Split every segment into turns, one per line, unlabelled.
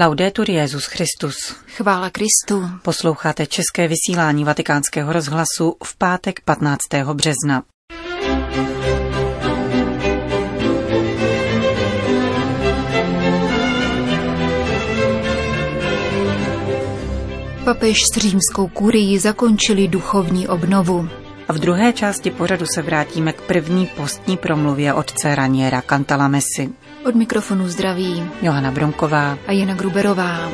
Laudetur Jezus Christus.
Chvála Kristu.
Posloucháte české vysílání Vatikánského rozhlasu v pátek 15. března.
Papež s římskou kurií zakončili duchovní obnovu.
A v druhé části pořadu se vrátíme k první postní promluvě otce Raniera Cantalamesi.
Od mikrofonu zdraví
Johana Bronková
a Jana Gruberová.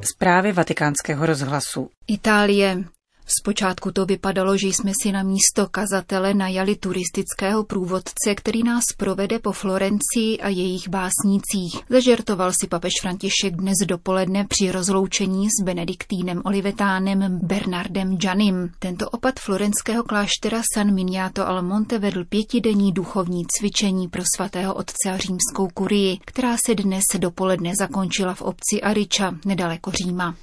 Zprávy vatikánského rozhlasu.
Itálie. Zpočátku to vypadalo, že jsme si na místo kazatele najali turistického průvodce, který nás provede po Florencii a jejich básnících. Zažertoval si papež František dnes dopoledne při rozloučení s Benediktínem Olivetánem Bernardem Janim. Tento opat florenského kláštera San Miniato al Monte vedl pětidenní duchovní cvičení pro svatého otce a římskou kurii, která se dnes dopoledne zakončila v obci Ariča, nedaleko Říma.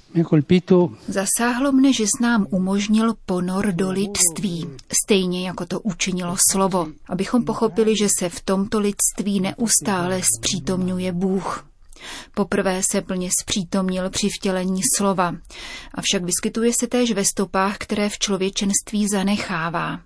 Zasáhlo mne, že s nám umožnil ponor do lidství, stejně jako to učinilo slovo, abychom pochopili, že se v tomto lidství neustále zpřítomňuje Bůh. Poprvé se plně zpřítomnil při vtělení slova, avšak vyskytuje se též ve stopách, které v člověčenství zanechává.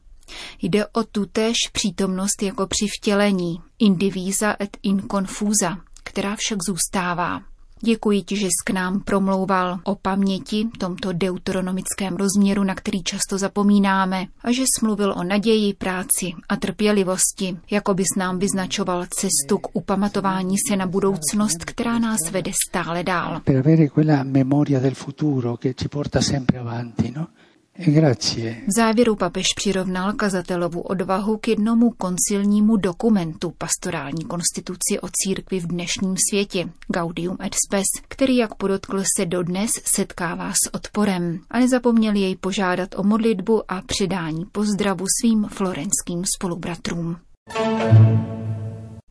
Jde o tutéž přítomnost jako při vtělení, indivisa et inconfusa, která však zůstává. Děkuji ti, že jsi k nám promlouval o paměti, tomto deuteronomickém rozměru, na který často zapomínáme, a že jsi mluvil o naději, práci a trpělivosti, jako bys nám vyznačoval cestu k upamatování se na budoucnost, která nás vede stále dál. Per avere quella memoria del futuro che ci porta sempre avanti, no? V závěru papež přirovnal kazatelovu odvahu k jednomu koncilnímu dokumentu pastorální konstituci o církvi v dnešním světě, Gaudium et Spes, který, jak podotkl, se dodnes setkává s odporem a nezapomněl jej požádat o modlitbu a předání pozdravu svým florenským spolubratrům.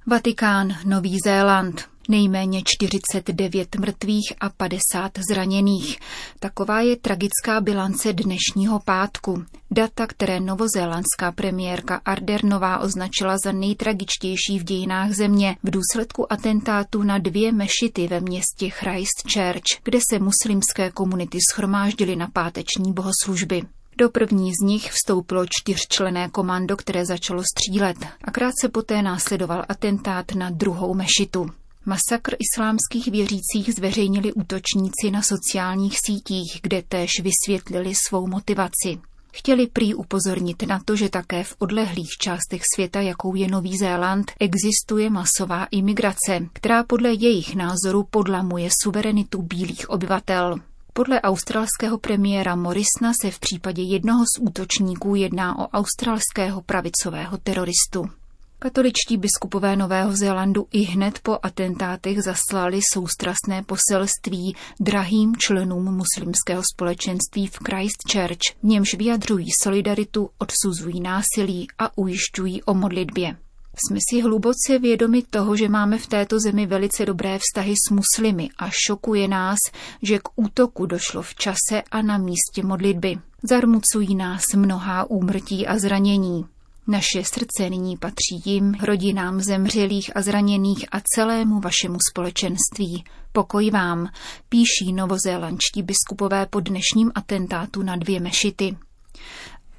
Vatikán, Nový Zéland. Nejméně 49 mrtvých a 50 zraněných. Taková je tragická bilance dnešního pátku. Data, které novozélandská premiérka Ardernová označila za nejtragičtější v dějinách země v důsledku atentátu na dvě mešity ve městě Christchurch, kde se muslimské komunity schromáždily na páteční bohoslužby. Do první z nich vstoupilo čtyřčlené komando, které začalo střílet a krátce poté následoval atentát na druhou mešitu. Masakr islámských věřících zveřejnili útočníci na sociálních sítích, kde též vysvětlili svou motivaci. Chtěli prý upozornit na to, že také v odlehlých částech světa, jakou je Nový Zéland, existuje masová imigrace, která podle jejich názoru podlamuje suverenitu bílých obyvatel. Podle australského premiéra Morrisona se v případě jednoho z útočníků jedná o australského pravicového teroristu. Katoličtí biskupové Nového Zélandu i hned po atentátech zaslali soustrasné poselství drahým členům muslimského společenství v Christchurch, v němž vyjadřují solidaritu, odsuzují násilí a ujišťují o modlitbě. Jsme si hluboce vědomi toho, že máme v této zemi velice dobré vztahy s muslimy a šokuje nás, že k útoku došlo v čase a na místě modlitby. Zarmucují nás mnohá úmrtí a zranění. Naše srdce nyní patří jim, rodinám zemřelých a zraněných a celému vašemu společenství. Pokoj vám, píší novozélandští biskupové po dnešním atentátu na dvě mešity.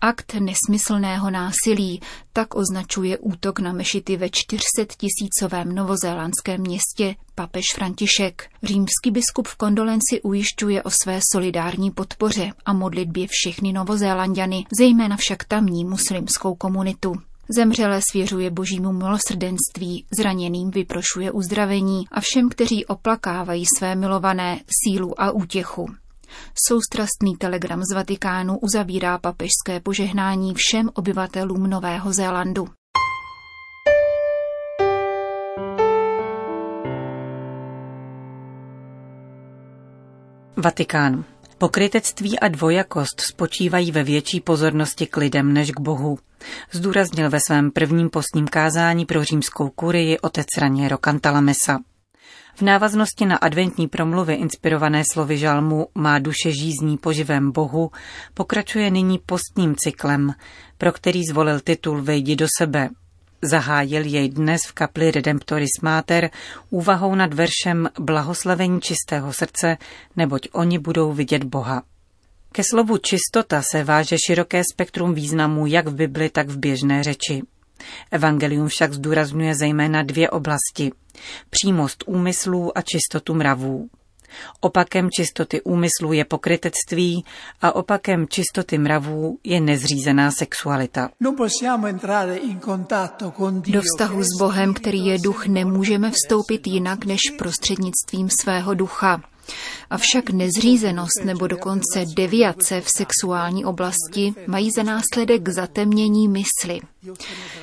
Akt nesmyslného násilí tak označuje útok na mešity ve 400 tisícovém novozélandském městě papež František. Římský biskup v kondolenci ujišťuje o své solidární podpoře a modlitbě všechny novozélandiany, zejména však tamní muslimskou komunitu. Zemřelé svěřuje božímu milosrdenství, zraněným vyprošuje uzdravení a všem, kteří oplakávají své milované sílu a útěchu. Soustrastný telegram z Vatikánu uzavírá papežské požehnání všem obyvatelům Nového Zélandu.
Vatikán. Pokrytectví a dvojakost spočívají ve větší pozornosti k lidem než k Bohu. Zdůraznil ve svém prvním postním kázání pro římskou kurii otec Raniero Cantalamessa. V návaznosti na adventní promluvy inspirované slovy žalmu Má duše žízní po živém Bohu pokračuje nyní postním cyklem, pro který zvolil titul Vejdi do sebe. Zahájil jej dnes v kapli Redemptoris Mater úvahou nad veršem Blahoslavení čistého srdce, neboť oni budou vidět Boha. Ke slovu čistota se váže široké spektrum významů jak v Bibli, tak v běžné řeči. Evangelium však zdůrazňuje zejména dvě oblasti. Přímost úmyslů a čistotu mravů. Opakem čistoty úmyslů je pokrytectví a opakem čistoty mravů je nezřízená sexualita.
Do vztahu s Bohem, který je duch, nemůžeme vstoupit jinak než prostřednictvím svého ducha. Avšak nezřízenost nebo dokonce deviace v sexuální oblasti mají za následek zatemnění mysli.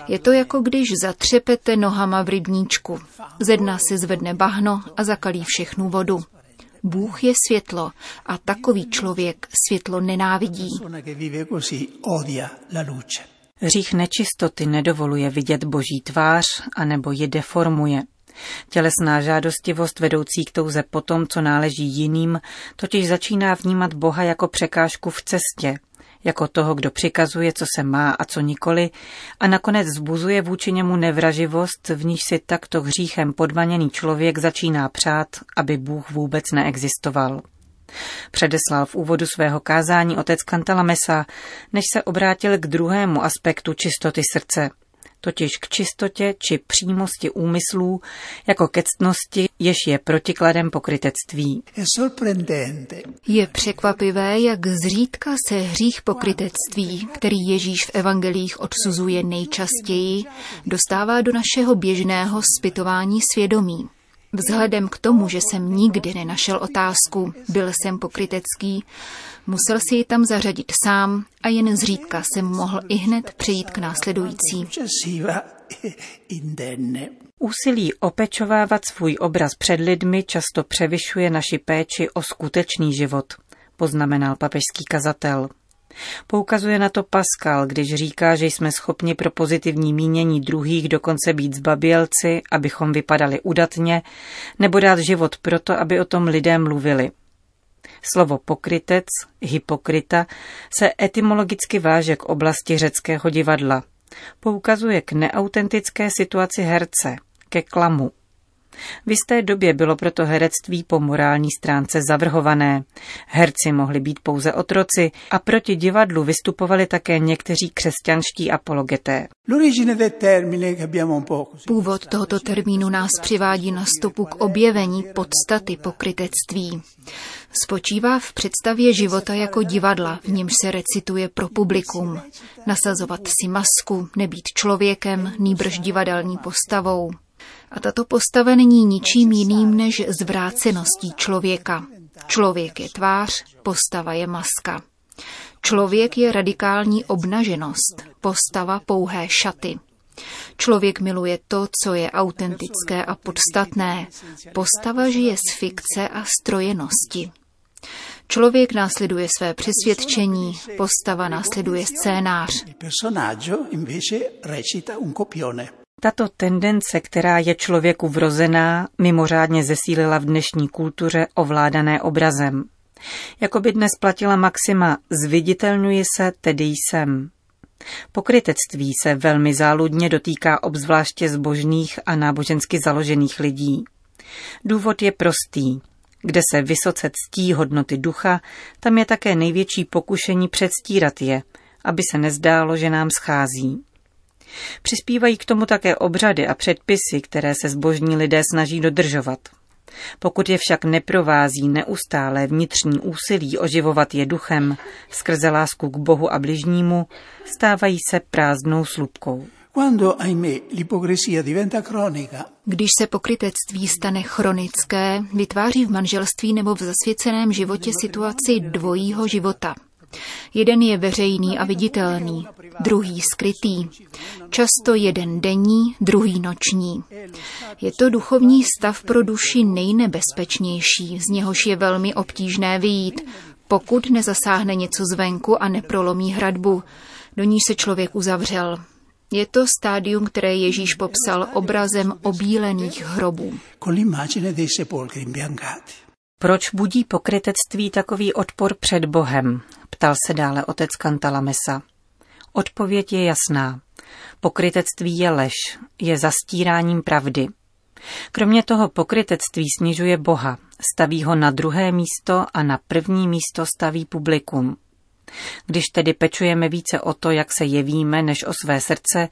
Je to jako když zatřepete nohama v rybníčku. Ze dna se zvedne bahno a zakalí všechnu vodu. Bůh je světlo a takový člověk světlo nenávidí.
Hřích nečistoty nedovoluje vidět boží tvář anebo ji deformuje. Tělesná žádostivost vedoucí k touze po tom, co náleží jiným, totiž začíná vnímat Boha jako překážku v cestě, jako toho, kdo přikazuje, co se má a co nikoli, a nakonec zbuzuje vůči němu nevraživost, v níž si takto hříchem podmaněný člověk začíná přát, aby Bůh vůbec neexistoval. Předeslal v úvodu svého kázání otec Kantala Mesa, než se obrátil k druhému aspektu čistoty srdce – totiž k čistotě či přímosti úmyslů, jako ke ctnosti, jež je protikladem pokrytectví.
Je překvapivé, jak zřídka se hřích pokrytectví, který Ježíš v evangelích odsuzuje nejčastěji, dostává do našeho běžného zpytování svědomí. Vzhledem k tomu, že jsem nikdy nenašel otázku, byl jsem pokrytecký, musel si ji tam zařadit sám a jen zřídka jsem mohl i hned přejít k následující.
Úsilí opečovávat svůj obraz před lidmi často převyšuje naši péči o skutečný život, poznamenal papežský kazatel. Poukazuje na to Pascal, když říká, že jsme schopni pro pozitivní mínění druhých dokonce být zbabělci, abychom vypadali udatně, nebo dát život proto, aby o tom lidé mluvili. Slovo pokrytec, hypokrita, se etymologicky váže k oblasti řeckého divadla. Poukazuje k neautentické situaci herce, ke klamu. V jisté době bylo proto herectví po morální stránce zavrhované. Herci mohli být pouze otroci a proti divadlu vystupovali také někteří křesťanští apologeté.
Původ tohoto termínu nás přivádí na stopu k objevení podstaty pokrytectví. Spočívá v představě života jako divadla, v němž se recituje pro publikum. Nasazovat si masku, nebýt člověkem, nýbrž divadelní postavou. A tato postava není ničím jiným než zvráceností člověka. Člověk je tvář, postava je maska. Člověk je radikální obnaženost, postava pouhé šaty. Člověk miluje to, co je autentické a podstatné. Postava žije z fikce a strojenosti. Člověk následuje své přesvědčení, postava následuje scénář.
Tato tendence, která je člověku vrozená, mimořádně zesílila v dnešní kultuře ovládané obrazem. Jako by dnes platila maxima zviditelňuji se, tedy jsem. Pokrytectví se velmi záludně dotýká obzvláště zbožných a nábožensky založených lidí. Důvod je prostý. Kde se vysoce ctí hodnoty ducha, tam je také největší pokušení předstírat je, aby se nezdálo, že nám schází. Přispívají k tomu také obřady a předpisy, které se zbožní lidé snaží dodržovat. Pokud je však neprovází neustále vnitřní úsilí oživovat je duchem skrze lásku k Bohu a bližnímu, stávají se prázdnou slupkou.
Když se pokrytectví stane chronické, vytváří v manželství nebo v zasvěceném životě situaci dvojího života. Jeden je veřejný a viditelný, druhý skrytý. Často jeden denní, druhý noční. Je to duchovní stav pro duši nejnebezpečnější, z něhož je velmi obtížné vyjít, pokud nezasáhne něco zvenku a neprolomí hradbu, do níž se člověk uzavřel. Je to stádium, které Ježíš popsal obrazem obílených hrobů.
Proč budí pokrytectví takový odpor před Bohem? Ptal se dále otec Kantalamesa. Odpověď je jasná. Pokrytectví je lež, je zastíráním pravdy. Kromě toho pokrytectví snižuje Boha, staví ho na druhé místo a na první místo staví publikum. Když tedy pečujeme více o to, jak se jevíme, než o své srdce,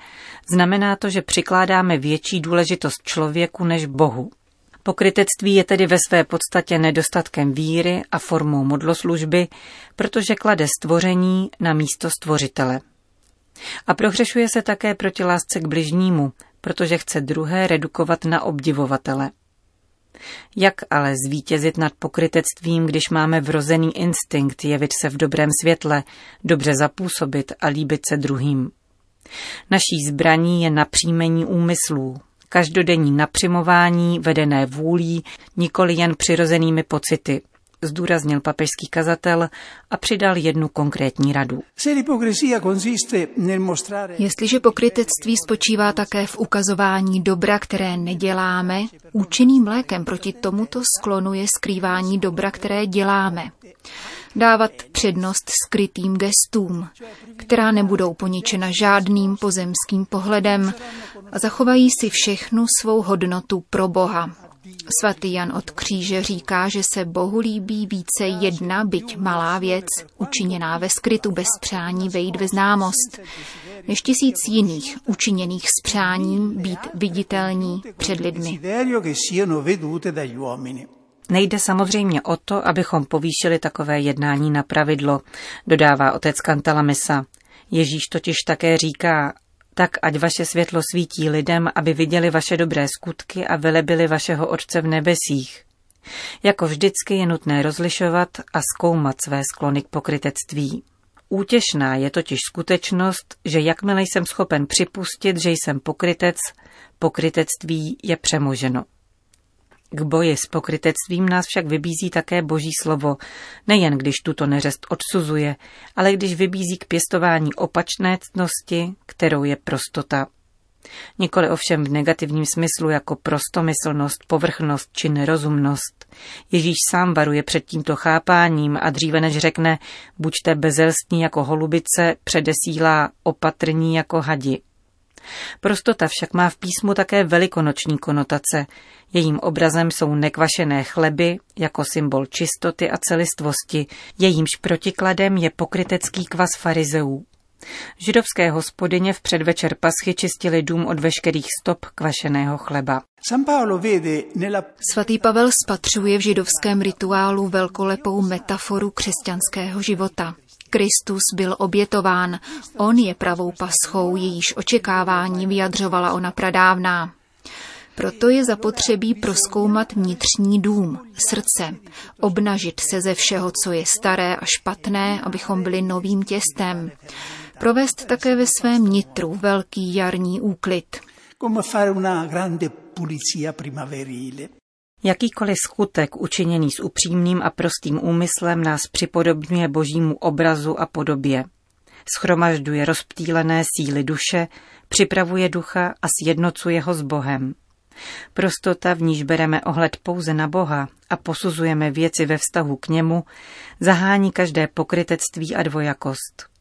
znamená to, že přikládáme větší důležitost člověku než Bohu. Pokrytectví je tedy ve své podstatě nedostatkem víry a formou modloslužby, protože klade stvoření na místo stvořitele. A prohřešuje se také proti lásce k bližnímu, protože chce druhé redukovat na obdivovatele. Jak ale zvítězit nad pokrytectvím, když máme vrozený instinkt jevit se v dobrém světle, dobře zapůsobit a líbit se druhým? Naší zbraní je napříjmení úmyslů, každodenní napřimování vedené vůlí, nikoli jen přirozenými pocity, zdůraznil papežský kazatel a přidal jednu konkrétní radu.
Jestliže pokrytectví spočívá také v ukazování dobra, které neděláme, účinným lékem proti tomuto sklonu je skrývání dobra, které děláme. Dávat přednost skrytým gestům, která nebudou poničena žádným pozemským pohledem a zachovají si všechnu svou hodnotu pro Boha. Svatý Jan od kříže říká, že se Bohu líbí více jedna, byť malá věc, učiněná ve skrytu bez přání vejít ve známost, než tisíc jiných učiněných s přáním být viditelní před lidmi.
Nejde samozřejmě o to, abychom povýšili takové jednání na pravidlo, dodává otec Kantalamisa. Ježíš totiž také říká, tak ať vaše světlo svítí lidem, aby viděli vaše dobré skutky a velebili vašeho Otce v nebesích. Jako vždycky je nutné rozlišovat a zkoumat své sklony k pokrytectví. Útěšná je totiž skutečnost, že jakmile jsem schopen připustit, že jsem pokrytec, pokrytectví je přemoženo. K boji s pokrytectvím nás však vybízí také boží slovo, nejen když tuto neřest odsuzuje, ale když vybízí k pěstování opačné ctnosti, kterou je prostota. Nikoli ovšem v negativním smyslu jako prostomyslnost, povrchnost či nerozumnost. Ježíš sám varuje před tímto chápáním a dříve než řekne buďte bezelstní jako holubice, předesílá opatrní jako hadi. Prostota však má v písmu také velikonoční konotace. Jejím obrazem jsou nekvašené chleby jako symbol čistoty a celistvosti. Jejímž protikladem je pokrytecký kvas farizeů. Židovské hospodyně v předvečer paschy čistili dům od veškerých stop kvašeného chleba.
Svatý Pavel spatřuje v židovském rituálu velkolepou metaforu křesťanského života. Kristus byl obětován. On je pravou paschou, jejíž očekávání vyjadřovala ona pradávná. Proto je zapotřebí proskoumat vnitřní dům, srdce, obnažit se ze všeho, co je staré a špatné, abychom byli novým těstem. Provést také ve svém nitru velký jarní úklid. Come fare una grande pulizia primaverile.
Jakýkoliv skutek učiněný s upřímným a prostým úmyslem nás připodobňuje božímu obrazu a podobě. Schromažďuje rozptýlené síly duše, připravuje ducha a sjednocuje ho s Bohem. Prostota, v níž bereme ohled pouze na Boha a posuzujeme věci ve vztahu k němu, zahání každé pokrytectví a dvojakost.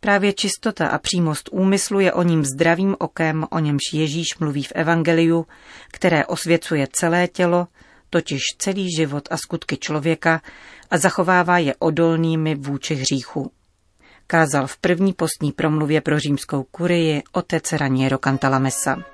Právě čistota a přímost úmyslu je o ním zdravým okem, o němž Ježíš mluví v Evangeliu, které osvěcuje celé tělo, totiž celý život a skutky člověka a zachovává je odolnými vůči hříchu. Kázal v první postní promluvě pro římskou kurii otec Raniero Cantalamessa.